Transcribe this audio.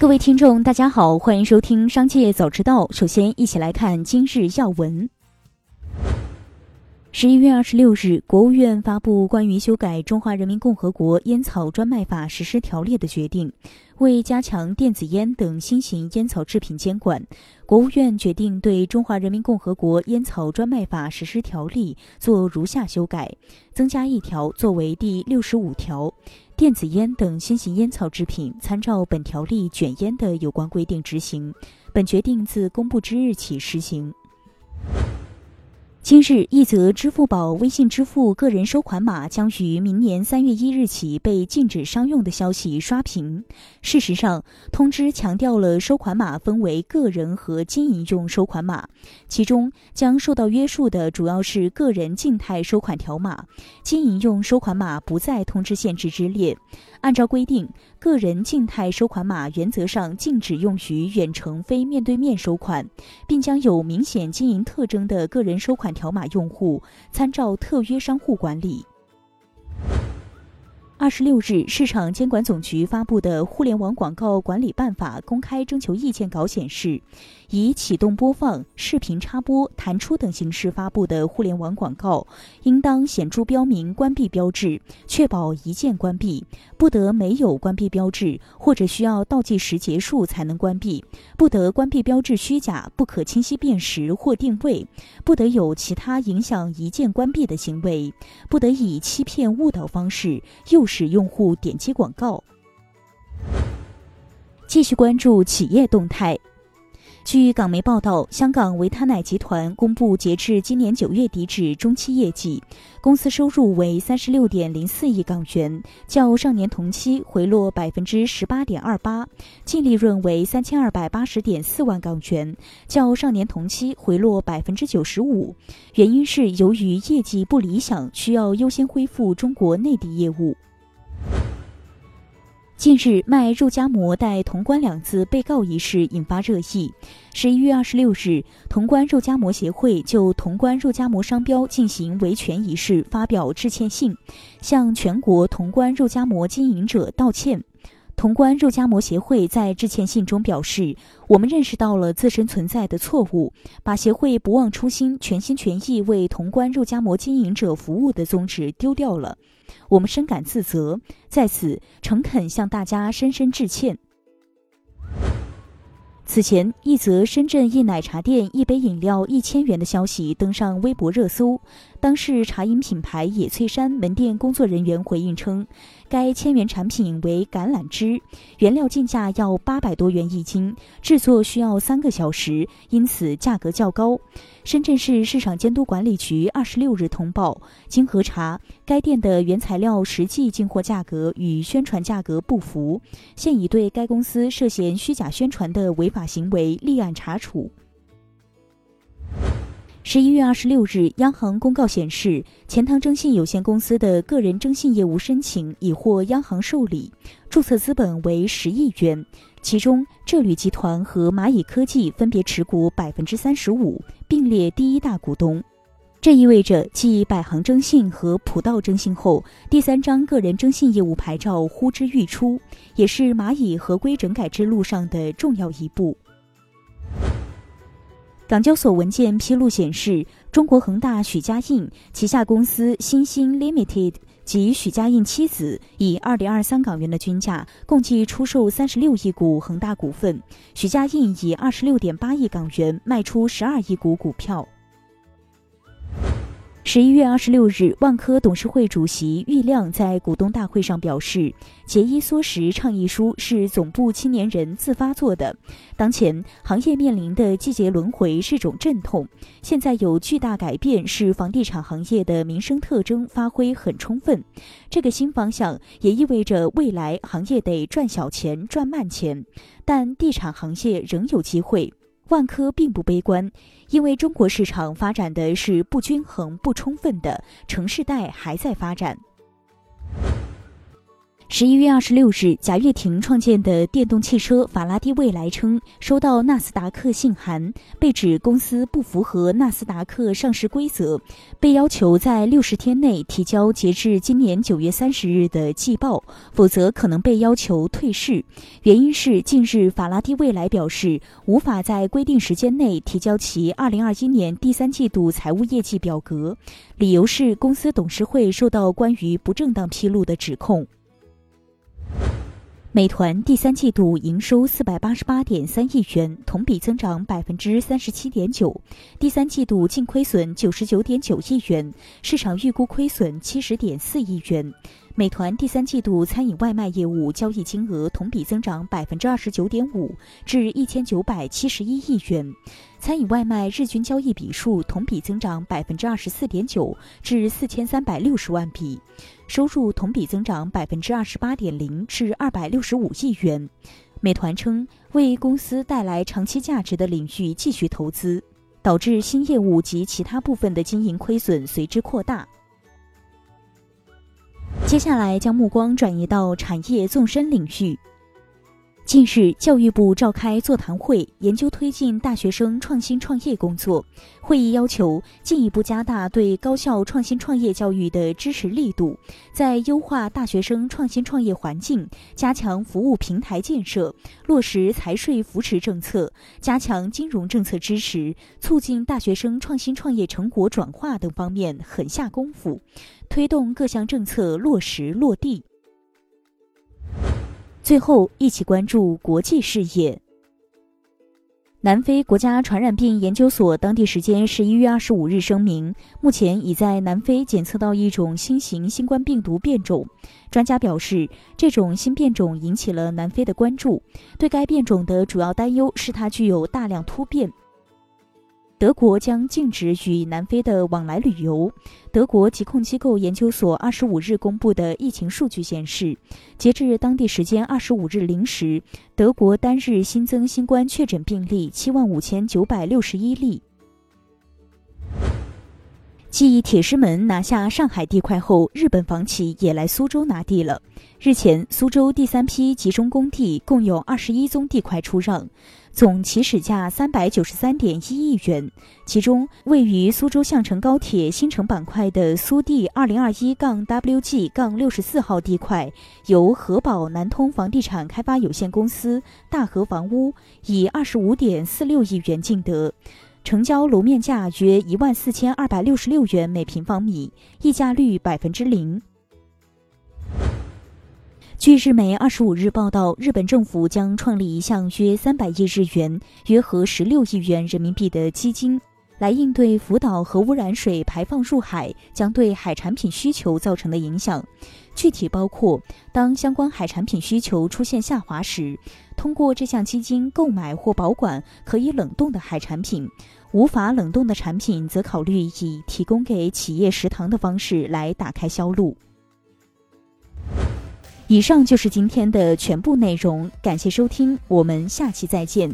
各位听众，大家好，欢迎收听《商界早知道》。首先，一起来看今日要闻。十一月二十六日，国务院发布关于修改《中华人民共和国烟草专卖法实施条例》的决定。为加强电子烟等新型烟草制品监管，国务院决定对《中华人民共和国烟草专卖法实施条例》做如下修改：增加一条，作为第六十五条，电子烟等新型烟草制品参照本条例卷烟的有关规定执行。本决定自公布之日起施行。今日，一则支付宝、微信支付个人收款码将于明年三月一日起被禁止商用的消息刷屏。事实上，通知强调了收款码分为个人和经营用收款码，其中将受到约束的主要是个人静态收款条码，经营用收款码不在通知限制之列。按照规定，个人静态收款码原则上禁止用于远程非面对面收款，并将有明显经营特征的个人收款条码用户参照特约商户管理。二十六日，市场监管总局发布的《互联网广告管理办法》公开征求意见稿显示，以启动播放、视频插播、弹出等形式发布的互联网广告，应当显著标明关闭标志，确保一键关闭；不得没有关闭标志，或者需要倒计时结束才能关闭；不得关闭标志虚假、不可清晰辨识或定位；不得有其他影响一键关闭的行为；不得以欺骗、误导方式诱使。用户点击广告。继续关注企业动态。据港媒报道，香港维他奶集团公布截至今年九月底止中期业绩，公司收入为三十六点零四亿港元，较上年同期回落百分之十八点二八；净利润为三千二百八十点四万港元，较上年同期回落百分之九十五。原因是由于业绩不理想，需要优先恢复中国内地业务。近日，卖肉夹馍带“潼关”两字被告一事引发热议。十一月二十六日，潼关肉夹馍协会就潼关肉夹馍商标进行维权一事发表致歉信，向全国潼关肉夹馍经营者道歉。潼关肉夹馍协会在致歉信中表示：“我们认识到了自身存在的错误，把协会不忘初心、全心全意为潼关肉夹馍经营者服务的宗旨丢掉了，我们深感自责，在此诚恳向大家深深致歉。”此前，一则深圳一奶茶店一杯饮料一千元的消息登上微博热搜。当事茶饮品牌野翠山门店工作人员回应称，该千元产品为橄榄枝，原料进价要八百多元一斤，制作需要三个小时，因此价格较高。深圳市市场监督管理局二十六日通报，经核查，该店的原材料实际进货价格与宣传价格不符，现已对该公司涉嫌虚假宣传的违法行为立案查处。十一月二十六日，央行公告显示，钱塘征信有限公司的个人征信业务申请已获央行受理，注册资本为十亿元，其中浙旅集团和蚂蚁科技分别持股百分之三十五，并列第一大股东。这意味着，继百行征信和普道征信后，第三张个人征信业务牌照呼之欲出，也是蚂蚁合规整改之路上的重要一步。港交所文件披露显示，中国恒大许家印旗下公司新兴 Limited 及许家印妻子以二点二三港元的均价，共计出售三十六亿股恒大股份。许家印以二十六点八亿港元卖出十二亿股股票。十一月二十六日，万科董事会主席郁亮在股东大会上表示，节衣缩食倡议书是总部青年人自发做的。当前行业面临的季节轮回是种阵痛，现在有巨大改变，是房地产行业的民生特征发挥很充分。这个新方向也意味着未来行业得赚小钱、赚慢钱，但地产行业仍有机会。万科并不悲观，因为中国市场发展的是不均衡、不充分的，城市带还在发展。十一月二十六日，贾跃亭创建的电动汽车法拉第未来称，收到纳斯达克信函，被指公司不符合纳斯达克上市规则，被要求在六十天内提交截至今年九月三十日的季报，否则可能被要求退市。原因是近日法拉第未来表示，无法在规定时间内提交其二零二一年第三季度财务业绩表格，理由是公司董事会受到关于不正当披露的指控。美团第三季度营收四百八十八点三亿元，同比增长百分之三十七点九。第三季度净亏损九十九点九亿元，市场预估亏损七十点四亿元。美团第三季度餐饮外卖业务交易金额同比增长百分之二十九点五，至一千九百七十一亿元；餐饮外卖日均交易笔数同比增长百分之二十四点九，至四千三百六十万笔；收入同比增长百分之二十八点零，至二百六十五亿元。美团称，为公司带来长期价值的领域继续投资，导致新业务及其他部分的经营亏损随之扩大。接下来将目光转移到产业纵深领域。近日，教育部召开座谈会，研究推进大学生创新创业工作。会议要求进一步加大对高校创新创业教育的支持力度，在优化大学生创新创业环境、加强服务平台建设、落实财税扶持政策、加强金融政策支持、促进大学生创新创业成果转化等方面狠下功夫，推动各项政策落实落地。最后，一起关注国际事业。南非国家传染病研究所当地时间十一月二十五日声明，目前已在南非检测到一种新型新冠病毒变种。专家表示，这种新变种引起了南非的关注，对该变种的主要担忧是它具有大量突变。德国将禁止与南非的往来旅游。德国疾控机构研究所二十五日公布的疫情数据显示，截至当地时间二十五日零时，德国单日新增新冠确诊病例七万五千九百六十一例。继铁狮门拿下上海地块后，日本房企也来苏州拿地了。日前，苏州第三批集中供地共有二十一宗地块出让，总起始价三百九十三点一亿元。其中，位于苏州相城高铁新城板块的苏地二零二一杠 WG 杠六十四号地块，由河宝南通房地产开发有限公司、大和房屋以二十五点四六亿元竞得。成交楼面价约一万四千二百六十六元每平方米，溢价率百分之零。据日媒二十五日报道，日本政府将创立一项约三百亿日元（约合十六亿元人民币）的基金，来应对福岛核污染水排放入海将对海产品需求造成的影响。具体包括，当相关海产品需求出现下滑时，通过这项基金购买或保管可以冷冻的海产品；无法冷冻的产品，则考虑以提供给企业食堂的方式来打开销路。以上就是今天的全部内容，感谢收听，我们下期再见。